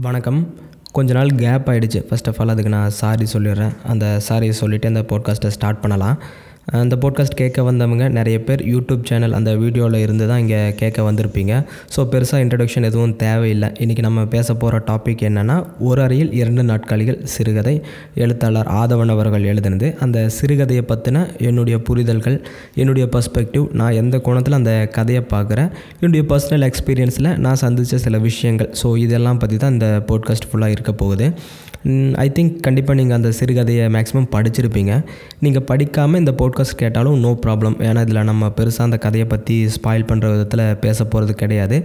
வணக்கம். கொஞ்ச நாள் கேப் ஆகிடுச்சு ஃபர்ஸ்ட் ஆஃப் ஆல் அதுக்கு நான் சாரி சொல்லிடுறேன். அந்த சாரி சொல்லிவிட்டு அந்த போட்காஸ்ட்டை ஸ்டார்ட் பண்ணலாம். அந்த போட்காஸ்ட் கேட்க வந்தவங்க நிறைய பேர் யூடியூப் சேனல் அந்த வீடியோவில் இருந்து தான் இங்கே கேட்க வந்திருப்பீங்க. ஸோ பெருசாக இன்ட்ரடக்ஷன் எதுவும் தேவையில்லை. இன்றைக்கி நம்ம பேச போகிற டாபிக் என்னென்னா ஒரு அறையில் இரண்டு நாட்காலிகள் சிறுகதை எழுத்தாளர் ஆதவன் அவர்கள் எழுதினது. அந்த சிறுகதையை பற்றின என்னுடைய புரிதல்கள் என்னுடைய பர்ஸ்பெக்டிவ் நான் எந்த கோணத்தில் அந்த கதையை பார்க்குறேன் என்னுடைய பர்சனல் எக்ஸ்பீரியன்ஸில் நான் சந்தித்த சில விஷயங்கள். ஸோ இதெல்லாம் பற்றி தான் இந்த போட்காஸ்ட் ஃபுல்லாக இருக்க போகுது. ஐ திங்க் கண்டிப்பாக நீங்கள் அந்த சிறுகதையை மேக்ஸிமம் படிச்சிருப்பீங்க. நீங்கள் படிக்காமல் இந்த போட்காஸ்ட் கேட்டாலும் நோ ப்ராப்ளம் ஏன்னா இதில் நம்ம பெருசாக அந்த கதையை பற்றி ஸ்பாயில் பண்ணுற விதத்தில் பேச போகிறது கிடையாது.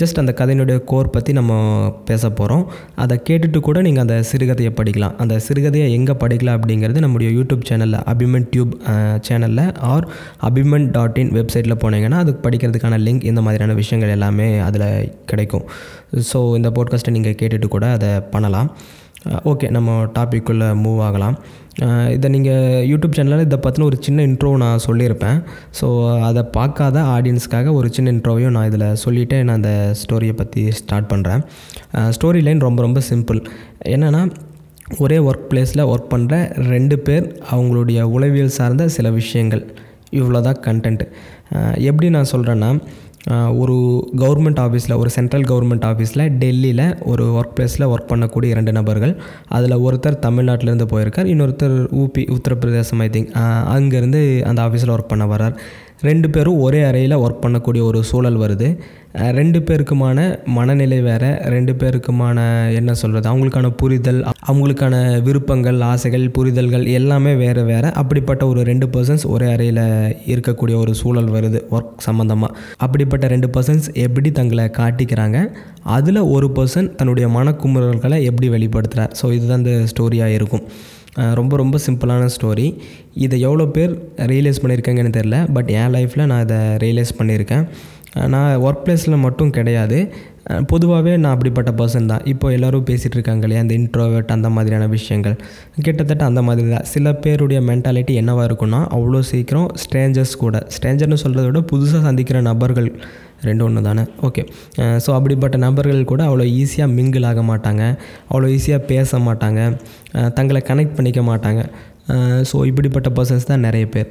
ஜஸ்ட் அந்த கதையினுடைய கோர் பற்றி நம்ம பேச போகிறோம் அதை கேட்டுட்டு கூட நீங்கள் அந்த சிறுகதையை படிக்கலாம். அந்த சிறுகதையை எங்கே படிக்கலாம் அப்படிங்கிறது நம்முடைய யூடியூப் சேனலில் அபிமன் டியூப் சேனலில் ஆர் அபிமன் டாட் இன் வெப்சைட்டில் போனீங்கன்னா அதுக்கு படிக்கிறதுக்கான லிங்க் இந்த மாதிரியான விஷயங்கள் எல்லாமே அதில் கிடைக்கும். ஸோ இந்த போட்காஸ்ட்டை நீங்கள் கேட்டுட்டு கூட அதை பண்ணலாம். ஓகே நம்ம டாபிக்குள்ளே மூவ் ஆகலாம். இதை நீங்கள் யூடியூப் சேனலில் இதை பற்றின ஒரு சின்ன இன்ட்ரோ நான் சொல்லியிருப்பேன். ஸோ அதை பார்க்காத ஆடியன்ஸ்க்காக ஒரு சின்ன இன்ட்ரோவையும் நான் இதில் சொல்லிவிட்டு நான் அந்த ஸ்டோரியை பற்றி ஸ்டார்ட் பண்ணுறேன் ஸ்டோரி லைன் ரொம்ப ரொம்ப சிம்பிள் என்னென்னா ஒரே ஒர்க் பிளேஸில் ஒர்க் பண்ணுற ரெண்டு பேர் அவங்களுடைய உளவியல் சார்ந்த சில விஷயங்கள். இவ்வளோ தான் கண்டென்ட் எப்படி நான் சொல்கிறேன்னா ஒரு கவர்மெண்ட் ஆஃபீஸில் ஒரு சென்ட்ரல் கவர்மெண்ட் ஆஃபீஸில் டெல்லியில் ஒரு ஒர்க் பிளேஸில் ஒர்க் பண்ணக்கூடிய இரண்டு நபர்கள். அதில் ஒருத்தர் தமிழ்நாட்டிலேருந்து போயிருக்கார் இன்னொருத்தர் ஊபி உத்தரப்பிரதேசம் ஐ திங்க் அங்கேருந்து அந்த ஆஃபீஸில் ஒர்க் பண்ண வர்றார். ரெண்டு பேரும் ஒரே அறையில் ஒர்க் பண்ணக்கூடிய ஒரு சூழல் வருது. ரெண்டு பேருக்குமான மனநிலை வேறு ரெண்டு பேருக்குமான என்ன சொல்கிறது அவங்களுக்கான புரிதல் அவங்களுக்கான விருப்பங்கள் ஆசைகள் புரிதல்கள் எல்லாமே வேறு வேறு. அப்படிப்பட்ட ஒரு ரெண்டு பர்சன்ஸ் ஒரே அறையில் இருக்கக்கூடிய ஒரு சூழல் வருது ஒர்க் சம்மந்தமாக அப்படிப்பட்ட ரெண்டு பர்சன்ஸ் எப்படி தங்களை காட்டிக்கிறாங்க அதில் ஒரு பர்சன் தன்னுடைய மனக்குமுறல்களை எப்படி வெளிப்படுத்துகிறார் ஸோ இதுதான் இந்த ஸ்டோரியாக இருக்கும். ரொம்ப ரொம்ப சிம்பிளான ஸ்டோரி இதை எவ்வளோ பேர் ரியலைஸ் பண்ணியிருக்காங்கன்னு தெரில பட் என் லைஃப்பில் நான் இதை ரியலைஸ் பண்ணியிருக்கேன் நான் ஒர்க் பிளேஸில் மட்டும் கிடையாது. பொதுவாகவே நான் அப்படிப்பட்ட பர்சன் தான். இப்போ எல்லோரும் பேசிகிட்டு இருக்காங்க இல்லையா அந்த இன்ட்ரோவேர்ட் அந்த மாதிரியான விஷயங்கள். கிட்டத்தட்ட அந்த மாதிரி தான். சில பேருடைய மென்டாலிட்டி என்னவாக இருக்குன்னா அவ்வளோ சீக்கிரம் ஸ்ட்ரேஞ்சர்ஸ் கூட ஸ்ட்ரேஞ்சர்னு சொல்கிறத விட புதுசாக சந்திக்கிற நபர்கள் ரெண்டு ஒன்று தானே ஓகே ஸோ அப்படிப்பட்ட நபர்கள் கூட அவ்வளோ ஈஸியாக மிங்கிள் ஆக மாட்டாங்க. அவ்வளோ ஈஸியாக பேச மாட்டாங்க. தங்களை கனெக்ட் பண்ணிக்க மாட்டாங்க. ஸோ இப்படிப்பட்ட பர்சன்ஸ் தான் நிறைய பேர்.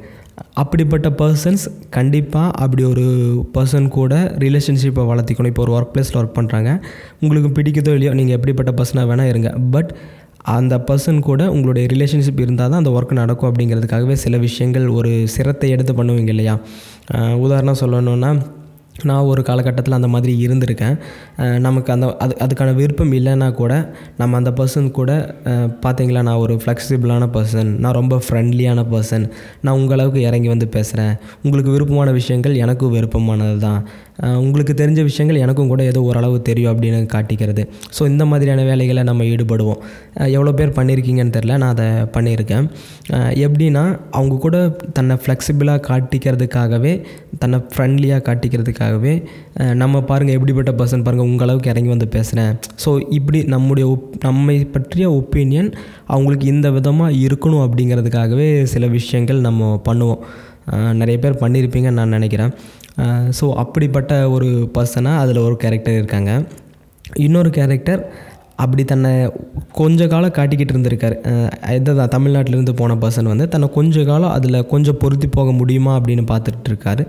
அப்படிப்பட்ட பர்சன்ஸ் கண்டிப்பாக அப்படி ஒரு பர்சன் கூட ரிலேஷன்ஷிப்பை வளர்த்திக்கணும். இப்போ ஒரு ஒர்க் பிளேஸில் ஒர்க் பண்ணுறாங்க உங்களுக்கு பிடிக்குதோ இல்லையோ நீங்கள் எப்படிப்பட்ட பர்சனாக வேணால் இருங்க. பட் அந்த பர்சன் கூட உங்களுடைய ரிலேஷன்ஷிப் இருந்தால் தான் அந்த ஒர்க் நடக்கும் அப்படிங்கிறதுக்காகவே சில விஷயங்கள் ஒரு சிரத்தை எடுத்து பண்ணுவீங்க இல்லையா? உதாரணம் சொல்லணுன்னா நான் ஒரு காலகட்டத்தில் அந்த மாதிரி இருந்திருக்கேன். நமக்கு அந்த அது அதுக்கான விருப்பம் இல்லைன்னா கூட நம்ம அந்த பர்சன் கூட பார்த்தீங்களா நான் ஒரு ஃப்ளெக்சிபிளான பர்சன் நான் ரொம்ப ஃப்ரெண்ட்லியான பர்சன் நான் உங்களவுக்கு இறங்கி வந்து பேசுகிறேன் உங்களுக்கு விருப்பமான விஷயங்கள் எனக்கும் விருப்பமானது தான் உங்களுக்கு தெரிஞ்ச விஷயங்கள் எனக்கும் கூட ஏதோ ஓரளவு தெரியும் அப்படின்னு காட்டிக்கிறது. ஸோ இந்த மாதிரியான வேலைகளை நம்ம ஈடுபடுவோம். எவ்வளோ பேர் பண்ணியிருக்கீங்கன்னு தெரில நான் அதை பண்ணியிருக்கேன். எப்படின்னா அவங்க கூட தன்னை ஃப்ளெக்சிபிளாக காட்டிக்கிறதுக்காகவே தன்னை ஃப்ரெண்ட்லியாக காட்டிக்கிறதுக்காகவே நம்ம பாருங்கள் எப்படிப்பட்ட பர்சன் பாருங்கள் உங்களவுக்கு இறங்கி வந்து பேசுகிறேன் ஸோ இப்படி நம்முடைய ஒப் நம்மை பற்றிய ஒப்பீனியன் அவங்களுக்கு இந்த விதமாக இருக்கணும் அப்படிங்கிறதுக்காகவே சில விஷயங்கள் நம்ம பண்ணுவோம். நிறைய பேர் பண்ணியிருப்பீங்கன்னு நான் நினைக்கிறேன். ஸோ அப்படிப்பட்ட ஒரு பர்சனாக அதில் ஒரு கேரக்டர் இருக்காங்க. இன்னொரு கேரக்டர் அப்படி தன்னை கொஞ்ச காலம் காட்டிக்கிட்டு இருந்திருக்காரு. இதுதான் தமிழ்நாட்டிலேருந்து போன பர்சன் வந்து தன்னை கொஞ்ச காலம் அதில் கொஞ்சம் பொருத்தி போக முடியுமா அப்படின்னு பார்த்துட்டு இருக்காரு.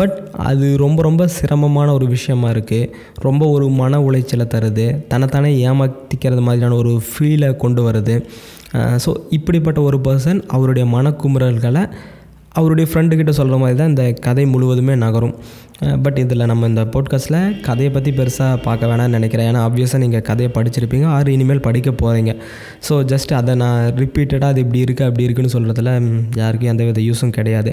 பட் அது ரொம்ப ரொம்ப சிரமமான ஒரு விஷயமா இருக்குது ரொம்ப ஒரு மன உளைச்சலை தருது. தன்னைத்தானே ஏமாத்திக்கிறது மாதிரியான ஒரு ஃபீலை கொண்டு வருது. ஸோ இப்படிப்பட்ட ஒரு பர்சன் அவருடைய மனக்குமுறல்களை அவருடைய ஃப்ரெண்டுக்கிட்ட சொல்கிற மாதிரி தான் இந்த கதை முழுவதுமே நகரும். பட் இதில் நம்ம இந்த போட்காஸ்ட்டில் கதையை பற்றி பெருசாக பார்க்க வேணாம்னு நினைக்கிறேன். ஏன்னா ஆப்வியஸாக நீங்கள் கதையை படிச்சிருப்பீங்க. ஆறு இனிமேல் படிக்க போகிறீங்க ஸோ ஜஸ்ட் அதை நான் ரிப்பீட்டடாக அது இப்படி இருக்குது அப்படி இருக்குன்னு சொல்கிறதுல யாருக்கும் எந்த வித யூஸும் கிடையாது.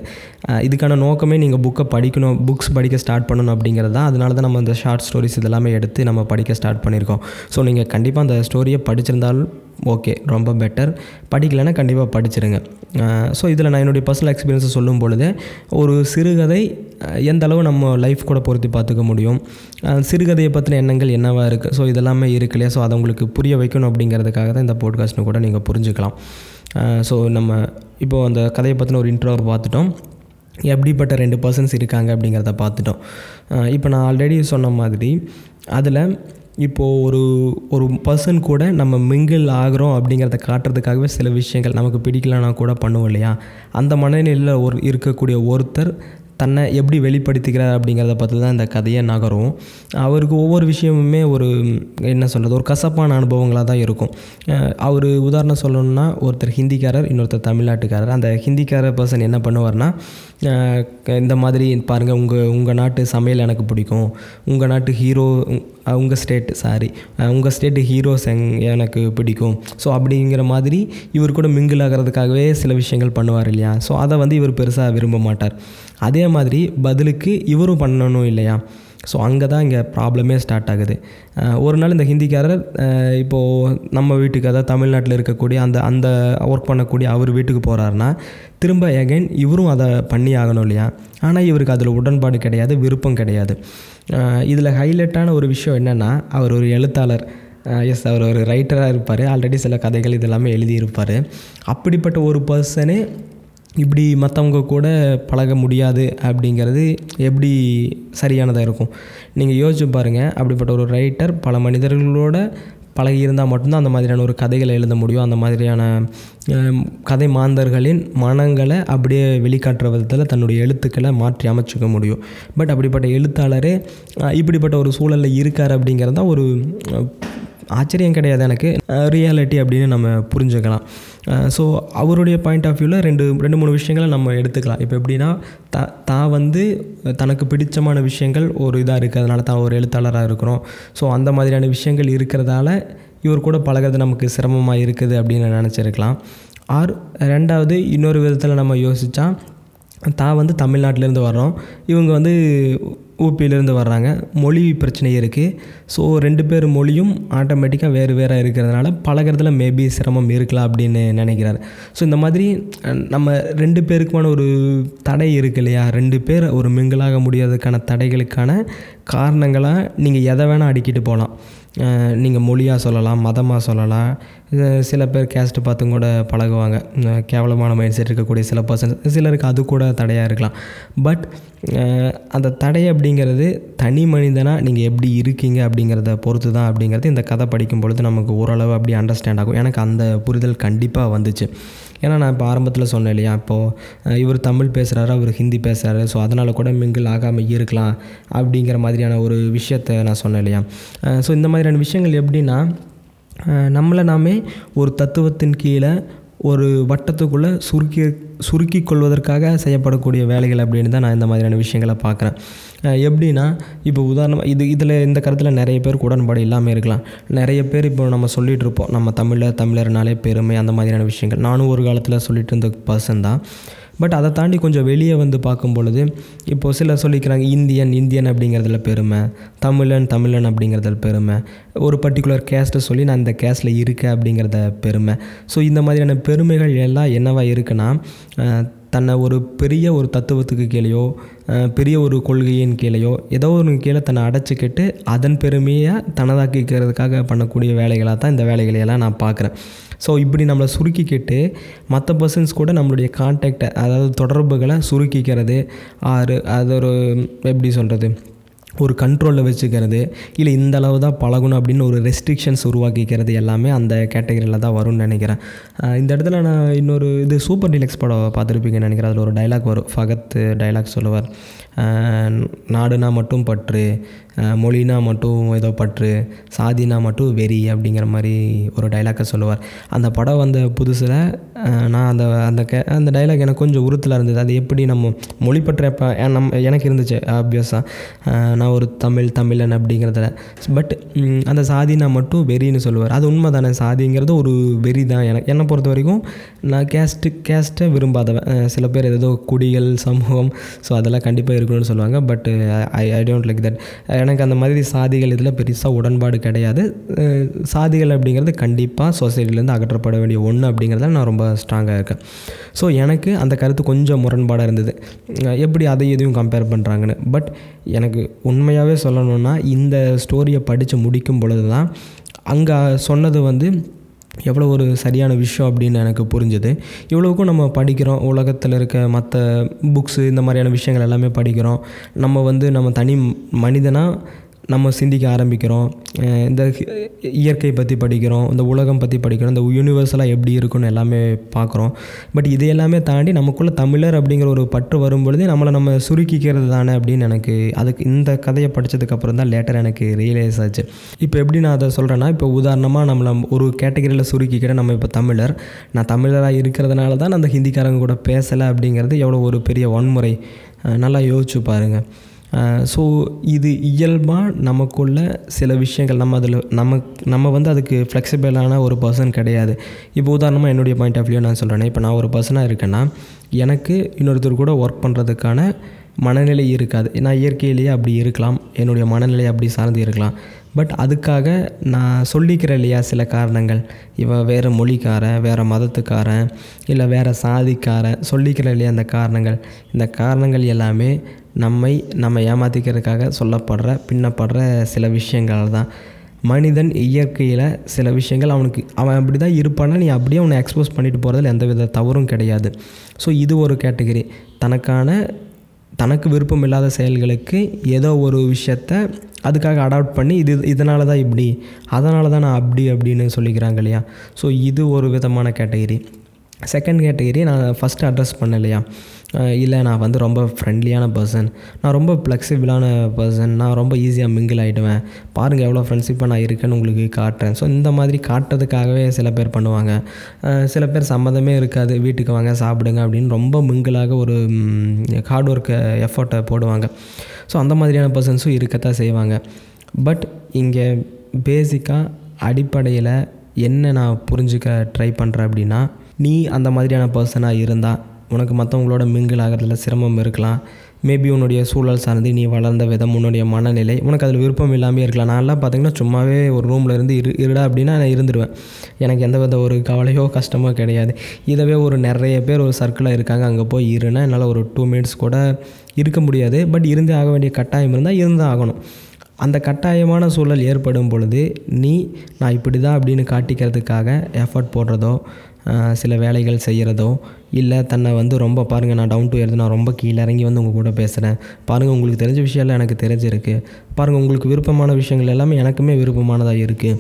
இதுக்கான நோக்கமே நீங்கள் புக்கை படிக்கணும் புக்ஸ் படிக்க ஸ்டார்ட் பண்ணணும் அப்படிங்கிறது தான். அதனால தான் நம்ம இந்த ஷார்ட் ஸ்டோரிஸ் இதெல்லாமே எடுத்து நம்ம படிக்க ஸ்டார்ட் பண்ணியிருக்கோம். ஸோ நீங்கள் கண்டிப்பாக அந்த ஸ்டோரியை படிச்சிருந்தாலும் ஓகே ரொம்ப பெட்டர் படிக்கலைன்னா கண்டிப்பாக படிச்சிருங்க. ஸோ இதில் நான் என்னுடைய பர்சனல் எக்ஸ்பீரியன்ஸை சொல்லும் பொழுது ஒரு சிறுகதை எந்த அளவு நம்ம லைஃப் கூட பொருத்தி பார்த்துக்க முடியும் சிறுகதையை பற்றின எண்ணங்கள் என்னவாக இருக்குது ஸோ இதெல்லாமே இருக்கு இல்லையா? ஸோ அதை உங்களுக்கு புரிய வைக்கணும் அப்படிங்கிறதுக்காக தான் இந்த போட்காஸ்ட்னு கூட நீங்கள் புரிஞ்சுக்கலாம். ஸோ நம்ம இப்போது அந்த கதையை பற்றின ஒரு இன்ட்ரோவர் பார்த்துட்டோம். எப்படிப்பட்ட ரெண்டு பர்சன்ஸ் இருக்காங்க அப்படிங்கிறத பார்த்துட்டோம். இப்போ நான் ஆல்ரெடி சொன்ன மாதிரி அதில் இப்போது ஒரு ஒரு பர்சன் கூட நம்ம மிங்கிள் ஆகிறோம் அப்படிங்கிறத காட்டுறதுக்காகவே சில விஷயங்கள் நமக்கு பிடிக்கலனா கூட பண்ணுவோம் இல்லையா? அந்த மனநிலையில் ஒரு இருக்கக்கூடிய ஒருத்தர் தன்னை எப்படி வெளிப்படுத்திக்கிறார் அப்படிங்கிறத பார்த்து தான் இந்த கதையை நகரும். அவருக்கு ஒவ்வொரு விஷயமுமே ஒரு என்ன சொல்கிறது ஒரு கசப்பான அனுபவங்களாக தான் இருக்கும். அவர் உதாரணம் சொல்லணும்னா ஒருத்தர் ஹிந்திக்காரர் இன்னொருத்தர் தமிழ்நாட்டுக்காரர். அந்த ஹிந்திக்காரர் பர்சன் என்ன பண்ணுவார்னா இந்த மாதிரி பாருங்கள் உங்கள் உங்கள் நாட்டு சமையல் எனக்கு பிடிக்கும். உங்கள் நாட்டு ஹீரோ உங்கள் ஸ்டேட் சாரி உங்கள் ஸ்டேட்டு ஹீரோஸ் எங் எனக்கு பிடிக்கும். ஸோ அப்படிங்கிற மாதிரி இவர் கூட மிங்கிள் ஆகிறதுக்காகவே சில விஷயங்கள் பண்ணுவார் இல்லையா? ஸோ அதை வந்து இவர் பெருசாக விரும்ப மாட்டார். அதே மாதிரி பதிலுக்கு இவரும் பண்ணணும் இல்லையா? ஸோ அங்கே தான் இங்கே ப்ராப்ளமே ஸ்டார்ட் ஆகுது. ஒரு நாள் இந்த ஹிந்திக்காரர் இப்போது நம்ம வீட்டுக்கு அதாவது தமிழ்நாட்டில் இருக்கக்கூடிய அந்த அந்த ஒர்க் பண்ணக்கூடிய அவர் வீட்டுக்கு போகிறாருன்னா திரும்ப எகைன் இவரும் அதை பண்ணி ஆகணும் இல்லையா? ஆனால் இவருக்கு அதில் உடன்பாடு கிடையாது விருப்பம் கிடையாது. இதில் ஹைலைட்டான ஒரு விஷயம் என்னென்னா அவர் ஒரு எழுத்தாளர். எஸ் அவர் ஒரு ரைட்டராக இருப்பார். ஆல்ரெடி சில கதைகள் இதெல்லாமே எழுதியிருப்பார். அப்படிப்பட்ட ஒரு பர்சனே இப்படி மற்றவங்க கூட பழக முடியாது அப்படிங்கிறது எப்படி சரியானதாக இருக்கும்? நீங்கள் யோசிச்சு பாருங்கள் அப்படிப்பட்ட ஒரு ரைட்டர் பல மனிதர்களோட பழகி இருந்தால் மட்டும்தான் அந்த மாதிரியான ஒரு கதைகளை எழுத முடியும். அந்த மாதிரியான கதை மாந்தர்களின் மனங்களை அப்படியே வெளிக்காட்டுற விதத்தில் தன்னுடைய எழுத்துக்களை மாற்றி அமைச்சுக்க முடியும். பட் அப்படிப்பட்ட எழுத்தாளரே இப்படிப்பட்ட ஒரு சூழலில் இருக்கார் அப்படிங்கிறது தான் ஒரு ஆச்சரியம் கிடையாது எனக்கு. ரியாலிட்டி அப்படின்னு நம்ம புரிஞ்சுக்கலாம். ஸோ அவருடைய பாயிண்ட் ஆஃப் வியூவில் ரெண்டு ரெண்டு மூணு விஷயங்களை நம்ம எடுத்துக்கலாம். இப்போ எப்படின்னா த தான் வந்து தனக்கு பிடிச்சமான விஷயங்கள் ஒரு இதாக இருக்குது அதனால தான் ஒரு எழுத்தாளராக இருக்கிறோம். ஸோ அந்த மாதிரியான விஷயங்கள் இருக்கிறதால இவர் கூட பழகிறது நமக்கு சிரமமாக இருக்குது அப்படின்னு நினச்சிருக்கலாம். ஆர் ரெண்டாவது இன்னொரு விதத்தில் நம்ம யோசித்தா தான் வந்து தமிழ்நாட்டிலேருந்து வர்றோம். இவங்க வந்து ஊபியிலேருந்து வர்றாங்க. மொழி பிரச்சனை இருக்குது ஸோ ரெண்டு பேர் மொழியும் ஆட்டோமேட்டிக்காக வேறு வேறாக இருக்கிறதுனால பழகிறதுல மேபி சிரமம் இருக்கலாம் அப்படின்னு நினைக்கிறாரு. ஸோ இந்த மாதிரி நம்ம ரெண்டு பேருக்குமான ஒரு தடை இருக்கு இல்லையா? ரெண்டு பேர் ஒரு மிங்கிளாக முடியாததுக்கான தடைகளுக்கான காரணங்களாக நீங்கள் எதை வேணால் அடிக்கிட்டு போகலாம் நீங்கள் மொழியாக சொல்லலாம் மதமாக சொல்லலாம் சில பேர் கேஸ்ட்டு பார்த்தும் கூட பழகுவாங்க. கேவலமான மைண்ட் செட் இருக்கக்கூடிய சில பர்சன் சிலருக்கு அது கூட தடையாக இருக்கலாம். பட் அந்த தடை அப்படிங்கிறது தனி மனிதனாக நீங்கள் எப்படி இருக்கீங்க அப்படிங்கிறத பொறுத்து தான் அப்படிங்கிறது இந்த கதை படிக்கும் பொழுது நமக்கு ஓரளவு அப்படி அண்டர்ஸ்டாண்ட் ஆகும். எனக்கு அந்த புரிதல் கண்டிப்பாக வந்துச்சு. ஏன்னா நான் இப்போ ஆரம்பத்தில் சொன்னேன் இல்லையா? இப்போது இவர் தமிழ் பேசுகிறாரு அவர் ஹிந்தி பேசுகிறாரு ஸோ அதனால் கூட மிங்கிள் ஆகாமல் இருக்கலாம் அப்படிங்கிற மாதிரியான ஒரு விஷயத்தை நான் சொன்னேன் இல்லையா? ஸோ இந்த மாதிரியான விஷயங்கள் எப்படின்னா நம்மளை நாமே ஒரு தத்துவத்தின் கீழே ஒரு வட்டத்துக்குள்ளே சுருக்கி சுருக்கி கொள்வதற்காக செய்யப்படக்கூடிய வேலைகள் அப்படின்னு தான் நான் இந்த மாதிரியான விஷயங்களை பார்க்குறேன். எப்படின்னா இப்போ உதாரணமாக இது இதில் இந்த கருத்தில் நிறைய பேருக்கு உடன்பாடு இல்லாமல் இருக்கலாம். நிறைய பேர் இப்போ நம்ம சொல்லிகிட்டு இருப்போம் நம்ம தமிழில் தமிழர்னாலே பெருமை அந்த மாதிரியான விஷயங்கள். நானும் ஒரு காலத்தில் சொல்லிட்டு இருந்த பர்சன் தான். பட் அதை தாண்டி கொஞ்சம் வெளியே வந்து பார்க்கும் பொழுது இப்போது சிலர் சொல்லிக்கிறாங்க இந்தியன் இந்தியன் அப்படிங்கிறதுல பெருமை தமிழன் தமிழன் அப்படிங்கிறதுல பெருமை. ஒரு பர்டிகுலர் கேஸ்ட்டை சொல்லி நான் இந்த கேஸ்ட்டில் இருக்கேன் அப்படிங்கிறத பெருமை. ஸோ இந்த மாதிரியான பெருமைகள் எல்லாம் என்னவாக இருக்குன்னா தன்னை ஒரு பெரிய ஒரு தத்துவத்துக்கு கீழேயோ பெரிய ஒரு கொள்கையின் கீழேயோ ஏதோ ஒரு கீழே தன்னை அடைச்சிக்கிட்டு அதன் பெருமையை தனதாக்கிக்கிறதுக்காக பண்ணக்கூடிய வேலைகளாக தான் இந்த வேலைகளையெல்லாம் நான் பார்க்குறேன் ஸோ இப்படி நம்மளை சுருக்கிக்கிட்டு மற்ற பர்சன்ஸ் கூட நம்மளுடைய கான்டாக்டை அதாவது தொடர்புகளை சுருக்கிக்கிறது. ஆறு அது ஒரு எப்படி சொல்கிறது ஒரு கண்ட்ரோலில் வச்சுக்கிறது இல்லை இந்த அளவு தான் பழகணும் அப்படின்னு ஒரு ரெஸ்ட்ரிக்ஷன்ஸ் உருவாக்கிக்கிறது எல்லாமே அந்த கேட்டகரியில் தான் வரும்னு நினைக்கிறேன். இந்த இடத்துல நான் இன்னொரு இது சூப்பர் டிலக்ஸ் படம் பார்த்துருப்பீங்கன்னு நினைக்கிறேன். அதில் ஒரு டைலாக் வரும். ஃபகத் டைலாக் சொல்லுவார். நாடுனா மட்டும் பற்று மொழினா மட்டும் ஏதோ பற்று சாதினா மட்டும் வெறி அப்படிங்கிற மாதிரி ஒரு டைலாக்கை சொல்லுவார். அந்த படம் வந்த புதுசில் நான் அந்த அந்த கே அந்த டைலாக் எனக்கு கொஞ்சம் உறுத்தலாக இருந்தது. அது எப்படி நம்ம மொழிப்பற்ற இப்போ நம்ம எனக்கு இருந்துச்சு ஆப்வியஸாக நான் ஒரு தமிழ் தமிழன் அப்படிங்கிறதுல. பட் அந்த சாதினா மட்டும் வெறின்னு சொல்லுவார். அது உண்மை தானே சாதிங்கிறது ஒரு வெறி தான். எனக்கு என்னை பொறுத்த வரைக்கும் நான் கேஸ்ட்டு கேஸ்ட்டை விரும்பாதவன். சில பேர் ஏதோ குடிகள் சமூகம் ஸோ அதெல்லாம் கண்டிப்பாக இருக்கணும்னு சொல்லுவாங்க. But I I don't like that எனக்கு அந்த மாதிரி சாதிகள் இதில் பெருசாக உடன்பாடு கிடையாது. சாதிகள் அப்படிங்கிறது கண்டிப்பாக சொசைட்டிலேருந்து அகற்றப்பட வேண்டிய ஒன்று அப்படிங்கிறதுல நான் ரொம்ப ஸ்ட்ராங்காக இருக்கேன். ஸோ எனக்கு அந்த கருத்து கொஞ்சம் முரண்பாடாக இருந்தது. எப்படி அதை எதையும் கம்பேர் பண்ணுறாங்கன்னு பட் எனக்கு உண்மையாகவே சொல்லணும்னா இந்த ஸ்டோரியை படித்து முடிக்கும் பொழுது தான் அங்கே சொன்னது வந்து எவ்வளோ ஒரு சரியான விஷயம் அப்படின்னு எனக்கு புரிஞ்சுது. இவ்வளோக்கும் நம்ம படிக்கிறோம். உலகத்தில் இருக்க மற்ற புக்ஸு இந்த மாதிரியான விஷயங்கள் எல்லாமே படிக்கிறோம். நம்ம வந்து நம்ம தனி மனிதனாக நம்ம சிந்திக்க ஆரம்பிக்கிறோம். இந்த இயற்கை பற்றி படிக்கிறோம் இந்த உலகம் பற்றி படிக்கிறோம் இந்த யூனிவர்ஸெல்லாம் எப்படி இருக்குன்னு எல்லாமே பார்க்குறோம். பட் இது எல்லாமே தாண்டி நமக்குள்ளே தமிழர் அப்படிங்கிற ஒரு பற்று வரும்பொழுதே நம்மளை நம்ம சுருக்கிக்கிறது தானே அப்படின்னு எனக்கு அதுக்கு இந்த கதையை படித்ததுக்கப்புறம் தான் லேட்டர் எனக்கு ரியலைஸ் ஆச்சு. இப்போ எப்படி நான் அதை சொல்கிறேன்னா இப்போ உதாரணமாக நம்மளை ஒரு கேட்டகரியில் சுருக்கிக்கிட்ட நம்ம இப்போ தமிழர். நான் தமிழராக இருக்கிறதுனால தான் நான் அந்த ஹிந்திக்காரங்க கூட பேசலை அப்படிங்கிறது எவ்வளோ ஒரு பெரிய வன்முறை. நல்லா யோசிச்சு பாருங்கள் ஸோ இது இயல்பாக நமக்குள்ள சில விஷயங்கள் நம்ம அதில் நம்ம நம்ம வந்து அதுக்கு ஃப்ளெக்சிபிளான ஒரு பர்சன் கிடையாது. இப்போ உதாரணமாக என்னுடைய பாயிண்ட் ஆஃப் வியூ நான் சொல்கிறேன்னா இப்போ நான் ஒரு பர்சனாக இருக்கேன்னா எனக்கு இன்னொருத்தர் கூட ஒர்க் பண்ணுறதுக்கான மனநிலை இருக்காது. நான் இயற்கையிலேயே அப்படி இருக்கலாம். என்னுடைய மனநிலை அப்படி சார்ந்து இருக்கலாம். பட் அதுக்காக நான் சொல்லிக்கிறேன் இல்லையா சில காரணங்கள். இவன் வேறு மொழிக்காரன் வேறு மதத்துக்காரன் இல்லை வேறு சாதிக்காரன் சொல்லிக்கிறேன் இல்லையா அந்த காரணங்கள். இந்த காரணங்கள் எல்லாமே நம்மை நம்ம ஏமாற்றிக்கிறதுக்காக சொல்லப்படுற பின்னப்படுற சில விஷயங்கள் தான். மனிதன் இயற்கையில் சில விஷயங்கள் அவனுக்கு அவன் அப்படி தான் இருப்பான்னா நீ அப்படியே அவனை எக்ஸ்போஸ் பண்ணிட்டு போகிறதுல எந்த வித தவறும் கிடையாது. ஸோ இது ஒரு கேட்டகரி தனக்கான தனக்கு விருப்பம் இல்லாத செயல்களுக்கு ஏதோ ஒரு விஷயத்த அதுக்காக அடாப்ட் பண்ணி இது இதனால தான் இப்படி அதனால தான் நான் அப்படி அப்படின்னு சொல்லிக்கிறாங்க இல்லையா? ஸோ இது ஒரு விதமான கேட்டகரி செகண்ட் கேட்டகரி நான் ஃபஸ்ட்டு அட்ரஸ் பண்ண இல்லையா இல்லை நான் வந்து ரொம்ப ஃப்ரெண்ட்லியான பர்சன் நான் ரொம்ப ஃப்ளெக்சிபிளான பர்சன் நான் ரொம்ப ஈஸியாக மிங்கிள் ஆகிடுவேன் பாருங்கள் எவ்வளோ ஃப்ரெண்ட்ஷிப்பாக நான் இருக்கேன்னு உங்களுக்கு காட்டுறேன். ஸோ இந்த மாதிரி காட்டுறதுக்காகவே சில பேர் பண்ணுவாங்க. சில பேர் சம்மந்தமே இருக்காது. வீட்டுக்கு வாங்க சாப்பிடுங்க அப்படின்னு ரொம்ப மிங்கிளாக ஒரு ஹார்ட் ஒர்க்கு எஃபர்ட்டை போடுவாங்க. ஸோ அந்த மாதிரியான பர்சன்ஸும் இருக்கத்தான் செய்வாங்க. பட் இங்கே பேசிக்காக அடிப்படையில் என்ன நான் புரிஞ்சுக்க ட்ரை பண்ணுறேன் அப்படின்னா நீ அந்த மாதிரியான பர்சனாக இருந்தால் உனக்கு மற்றவங்களோட மிங்கிள் ஆகிறதுல சிரமம் இருக்கலாம். மேபி உன்னுடைய சூழல் சார்ந்து நீ வளர்ந்த விதம் உன்னுடைய மனநிலை உனக்கு அதில் விருப்பம் இல்லாமல் இருக்கலாம். நான்லாம் பார்த்தீங்கன்னா சும்மாவே ஒரு ரூமில் இருந்து இரு இருடா அப்படின்னா நான் இருந்துருவேன். எனக்கு எந்த வித ஒரு கவலையோ கஷ்டமோ கிடையாது. இதவே ஒரு நிறைய பேர் ஒரு சர்க்கிளாக இருக்காங்க அங்கே போய் இருன்னா என்னால் ஒரு டூ மினிட்ஸ் கூட இருக்க முடியாது. பட் இருந்தே ஆக வேண்டிய கட்டாயம் இருந்தால் இருந்தால் ஆகணும். அந்த கட்டாயமான சூழல் ஏற்படும் பொழுது நீ நான் இப்படி தான் அப்படின்னு காட்டிக்கிறதுக்காக எஃபர்ட் போடுறதோ சில வேலைகள் செய்கிறதோ இல்லை தன்னை வந்து ரொம்ப பாருங்கள் நான் டவுன் டு எர்த் நான் ரொம்ப கீழே இறங்கி வந்து உங்கள் கூட பேசுகிறேன் பாருங்கள் உங்களுக்கு தெரிஞ்ச விஷயம்லாம் எனக்கு தெரிஞ்சிருக்கு. பாருங்கள் உங்களுக்கு விருப்பமான விஷயங்கள் எல்லாமே எனக்குமே விருப்பமானதாக இருக்குது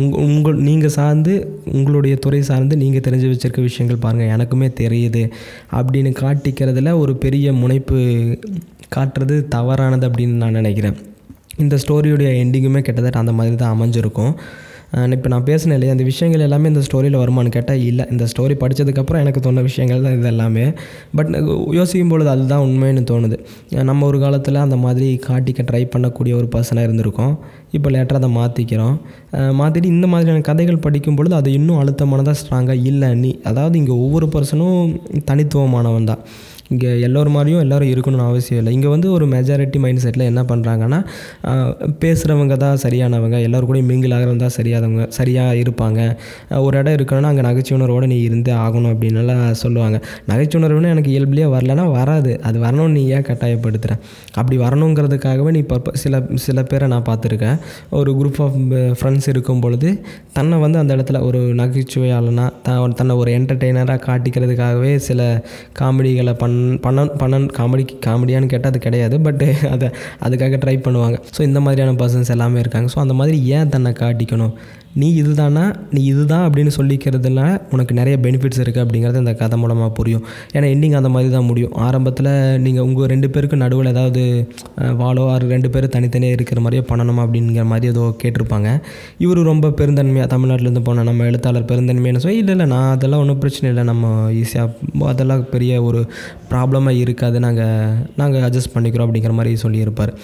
உங் உங்கள் நீங்கள் சார்ந்து உங்களுடைய துறை சார்ந்து நீங்கள் தெரிஞ்சு வச்சுருக்க விஷயங்கள் பாருங்கள் எனக்குமே தெரியுது. அப்படின்னு காட்டிக்கிறதுல ஒரு பெரிய முனைப்பு காட்டுறது தவறானது அப்படின்னு நான் நினைக்கிறேன். இந்த ஸ்டோரியுடைய எண்டிங்குமே கிட்டத்தட்ட அந்த மாதிரி தான் அமைஞ்சிருக்கும். இப்போ நான் பேசினேன் இல்லையா அந்த விஷயங்கள் எல்லாமே இந்த ஸ்டோரியில் வருமானு கேட்டால் இல்லை. இந்த ஸ்டோரி படித்ததுக்கப்புறம் எனக்கு தோண விஷயங்கள் தான் இது எல்லாமே பட் யோசிக்கும் பொழுது அதுதான் உண்மைன்னு தோணுது. நம்ம ஒரு காலத்தில் அந்த மாதிரி காட்டிக்க ட்ரை பண்ணக்கூடிய ஒரு பர்சனாக இருந்திருக்கோம். இப்போ லேட்டராக அதை மாற்றிக்கிறோம் மாற்றிட்டு இந்த மாதிரியான கதைகள் படிக்கும் பொழுது அது இன்னும் அழுத்தமானதாக ஸ்ட்ராங்காக இல்லை நீ அதாவது இங்கே ஒவ்வொரு பர்சனும் தனித்துவமானவன் தான். இங்கே எல்லோரும் மாதிரியும் எல்லோரும் இருக்கணும்னு அவசியம் இல்லை. இங்கே வந்து ஒரு மெஜாரிட்டி மைண்ட் செட்டில் என்ன பண்ணுறாங்கன்னா பேசுகிறவங்க தான் சரியானவங்க எல்லோரும் கூட மிங்கிள் ஆகிறவங்க தான் சரியாதவங்க சரியாக இருப்பாங்க. ஒரு இடம் இருக்கணும்னா அங்கே நகைச்சுணர்வோடு நீ இருந்தே ஆகணும் அப்படின்னுலாம் சொல்லுவாங்க. நகைச்சுணர்வுன்னு எனக்கு இயல்புலேயே வரலன்னா வராது. அது வரணும்னு நீ ஏன் கட்டாயப்படுத்துகிற அப்படி வரணுங்கிறதுக்காகவே நீ இப்போ சில சில பேரை நான் பார்த்துருக்கேன். ஒரு குரூப் ஆஃப் ஃப்ரெண்ட்ஸ் இருக்கும் பொழுது தன்னை வந்து அந்த இடத்துல ஒரு நகைச்சுவையாளனா த தன்னை ஒரு என்டர்டெய்னராக காட்டிக்கிறதுக்காகவே சில காமெடிகளை பண்ண பண்ண பண்ண காமெடி காமெடியான்னு கேட்டால் அது கிடையாது பட் அதை அதுக்காக ட்ரை பண்ணுவாங்க. ஸோ இந்த மாதிரியான பர்சன்ஸ் எல்லாமே இருக்காங்க. ஸோ அந்த மாதிரி ஏன் தன்னை காட்டிக்கணும்? நீ இதுதானா? நீ இதுதான் அப்படின்னு சொல்லிக்கிறதுல உனக்கு நிறைய பெனிஃபிட்ஸ் இருக்குது அப்படிங்கிறது இந்த கதை மூலமாக புரியும். ஏன்னா எண்டிங் அந்த மாதிரி தான் முடியும். ஆரம்பத்தில் நீங்கள் உங்கள் ரெண்டு பேருக்கு நடுவில் ஏதாவது வாழோ ஆறு ரெண்டு பேரும் தனித்தனியாக இருக்கிற மாதிரியே பண்ணணுமா அப்படிங்கிற மாதிரி ஏதோ கேட்டிருப்பாங்க. இவர் ரொம்ப பெருந்தன்மையாக தமிழ்நாட்டிலேருந்து போன நம்ம எழுத்தாளர் பெருந்தன்மையான சொல்லி இல்லை இல்லை நான் அதெல்லாம் ஒன்றும் பிரச்சனை இல்லை. நம்ம ஈஸியாக அதெல்லாம் பெரிய ஒரு ப்ராப்ளமாக இருக்காது. நாங்கள் நாங்கள் அட்ஜஸ்ட் பண்ணிக்கிறோம் அப்படிங்கிற மாதிரி சொல்லியிருப்பார்.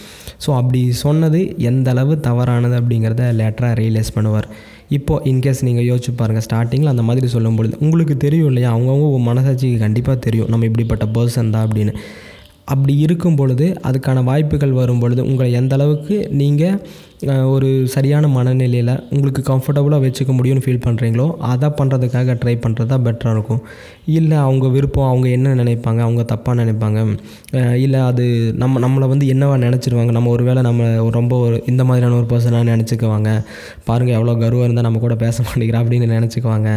ஸோ அப்படி சொன்னது எந்த அளவு தவறானது அப்படிங்கிறத லேட்டராக ரியலைஸ் பண்ணுவார். இப்போது இன்கேஸ் நீங்கள் யோசிச்சு பாருங்கள் ஸ்டார்டிங்கில் அந்த மாதிரி சொல்லும் பொழுது உங்களுக்கு தெரியும் இல்லையா? அவங்கவுங்க மனசாட்சிக்கு கண்டிப்பாக தெரியும் நம்ம இப்படிப்பட்ட பர்சன் தான் அப்படின்னு. அப்படி இருக்கும் பொழுது அதுக்கான வாய்ப்புகள் வரும் பொழுது உங்களை எந்த அளவுக்கு நீங்கள் ஒரு சரியான மனநிலையில் உங்களுக்கு கம்ஃபர்டபுளாக வச்சுக்க முடியும்னு ஃபீல் பண்ணுறீங்களோ அதை பண்ணுறதுக்காக ட்ரை பண்ணுறது தான் பெட்டராக இருக்கும். இல்லை அவங்க விருப்பம் அவங்க என்ன நினைப்பாங்க அவங்க தப்பாக நினைப்பாங்க. இல்லை அது நம்ம நம்மளை வந்து என்னவா நினச்சிருவாங்க? நம்ம ஒரு வேளை நம்ம ரொம்ப ஒரு இந்த மாதிரியான ஒரு பர்சனாக நினச்சிக்குவாங்க. பாருங்கள் எவ்வளோ கர்வம் இருந்தால் நம்ம கூட பேச மாட்டேங்கிறா அப்படின்னு நினச்சிக்குவாங்க.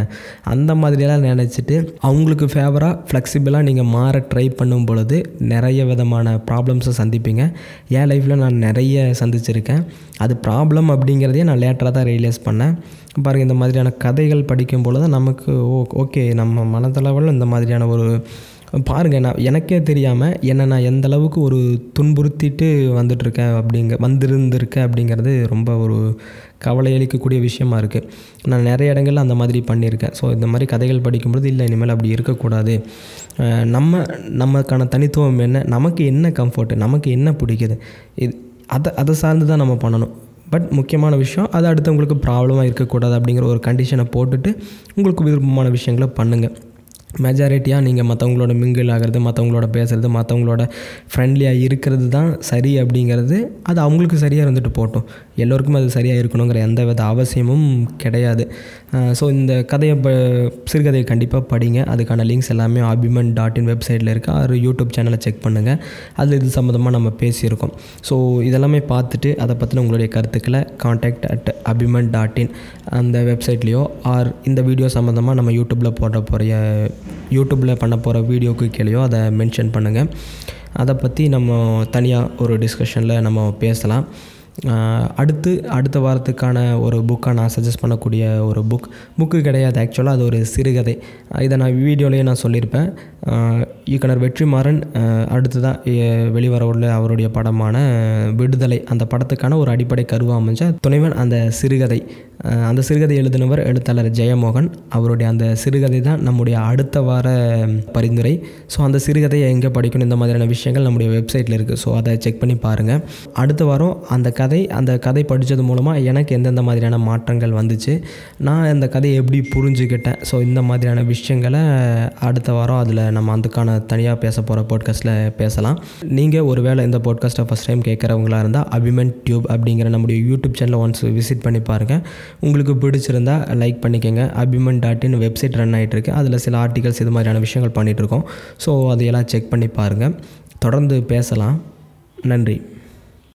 அந்த மாதிரியெல்லாம் நினச்சிட்டு அவங்களுக்கு ஃபேவராக ஃப்ளெக்சிபிளாக நீங்கள் மாற ட்ரை பண்ணும் பொழுது நிறைய விதமான ப்ராப்ளம்ஸை சந்திப்பீங்க. என் லைஃப்பில் நான் நிறைய சந்திச்சிருக்கேன். அது அது ப்ராப்ளம் அப்படிங்கிறதையே நான் லேட்டராக தான் ரியலைஸ் பண்ணேன். பாருங்கள் இந்த மாதிரியான கதைகள் படிக்கும் பொழுது நமக்கு ஓ ஓகே நம்ம மனதளவில் இந்த மாதிரியான ஒரு பாருங்கள் நான் எனக்கே தெரியாமல் என்னை நான் எந்த அளவுக்கு ஒரு துன்புறுத்திட்டு வந்துட்டுருக்கேன் அப்படிங்க வந்திருந்திருக்கேன் அப்படிங்கிறது ரொம்ப ஒரு கவலை அளிக்கக்கூடிய விஷயமா இருக்குது நான் நிறைய இடங்கள்ல அந்த மாதிரி பண்ணியிருக்கேன். ஸோ இந்த மாதிரி கதைகள் படிக்கும்பொழுது இல்லை இனிமேல் அப்படி இருக்கக்கூடாது. நம்ம நமக்கான தனித்துவம் என்ன? நமக்கு என்ன கம்ஃபர்ட்டு நமக்கு என்ன பிடிக்குது? இது அதை அதை சார்ந்து தான் நம்ம பண்ணணும். பட் முக்கியமான விஷயம் அது அடுத்தவங்களுக்கு ப்ராப்ளமாக இருக்கக்கூடாது அப்படிங்கிற ஒரு கண்டிஷனை போட்டுட்டு உங்களுக்கு விருப்பமான விஷயங்களை பண்ணுங்கள் மெஜாரிட்டியாக நீங்கள் மற்றவங்களோட மிங்கிள் ஆகிறது மற்றவங்களோட பேசுகிறது மற்றவங்களோட ஃப்ரெண்ட்லியாக இருக்கிறது தான் சரி அப்படிங்கிறது அது அவங்களுக்கு சரியாக இருந்துட்டு போட்டோம். எல்லோருக்கும் அது சரியாக இருக்கணுங்கிற எந்த வித அவசியமும் கிடையாது. ஸோ இந்த கதையை ப சிறுகதையை கண்டிப்பாக படிங்க. அதுக்கான லிங்க்ஸ் எல்லாமே அபிமன் டாட் இன் வெப்சைட்டில் இருக்குது அது யூடியூப் சேனலை செக் பண்ணுங்கள் அதில் இது சம்மந்தமாக நம்ம பேசியிருக்கோம். ஸோ இதெல்லாமே பார்த்துட்டு அதை பற்றின உங்களுடைய கருத்துக்களை contact at Abhiman dot in அந்த வெப்சைட்லேயோ ஆர் இந்த வீடியோ சம்மந்தமாக நம்ம யூடியூப்பில் போட போகிற யூடியூப்பில் பண்ண போகிற வீடியோக்கு கீழேயோ அதை மென்ஷன் பண்ணுங்கள் அதை பற்றி நம்ம தனியாக ஒரு டிஸ்கஷனில் நம்ம பேசலாம். அடுத்து அடுத்த வாரத்துக்கான ஒரு புக்கை நான் சஜஸ்ட் பண்ணக்கூடிய ஒரு புக் புக்கு கிடையாது ஆக்சுவலாக அது ஒரு சிறுகதை. இதை நான் வீடியோலேயே நான் சொல்லியிருப்பேன். இயக்குனர் வெற்றிமாறன் அடுத்ததாக வெளிவர உள்ள அவருடைய படமான விடுதலை. அந்த படத்துக்கான ஒரு அடிப்படை கருவாக அமைஞ்ச துணைவன் அந்த சிறுகதை. அந்த சிறுகதை எழுதினவர் எழுத்தாளர் ஜெயமோகன். அவருடைய அந்த சிறுகதை தான் நம்முடைய அடுத்த வார பரிந்துரை. ஸோ அந்த சிறுகதையை எங்கே படிக்கணும் இந்த மாதிரியான விஷயங்கள் நம்முடைய வெப்சைட்டில் இருக்குது ஸோ அதை செக் பண்ணி பாருங்கள் அடுத்த வாரம் அந்த கதை கதை அந்த கதை படித்தது மூலமாக எனக்கு எந்தெந்த மாதிரியான மாற்றங்கள் வந்துச்சு நான் அந்த கதையை எப்படி புரிஞ்சுக்கிட்டேன். ஸோ இந்த மாதிரியான விஷயங்களை அடுத்த வாரம் அதில் நம்ம அதுக்கான தனியாக பேச போகிற பாட்காஸ்ட்டில் பேசலாம். நீங்கள் ஒரு வேளை இந்த பாட்காஸ்ட்டை ஃபஸ்ட் டைம் கேட்குறவங்களாக இருந்தால் அபிமன் டியூப் அப்படிங்கிற நம்முடைய யூடியூப் சேனலை ஒன்ஸ் விசிட் பண்ணி பாருங்கள் உங்களுக்கு பிடிச்சிருந்தா லைக் பண்ணிக்கோங்க. Abhiman dot in website run ஆகிட்டுருக்கு அதில் சில ஆர்டிகல்ஸ் இது மாதிரியான விஷயங்கள் பண்ணிகிட்ருக்கோம் ஸோ அதையெல்லாம் செக் பண்ணி பாருங்கள் தொடர்ந்து பேசலாம். நன்றி.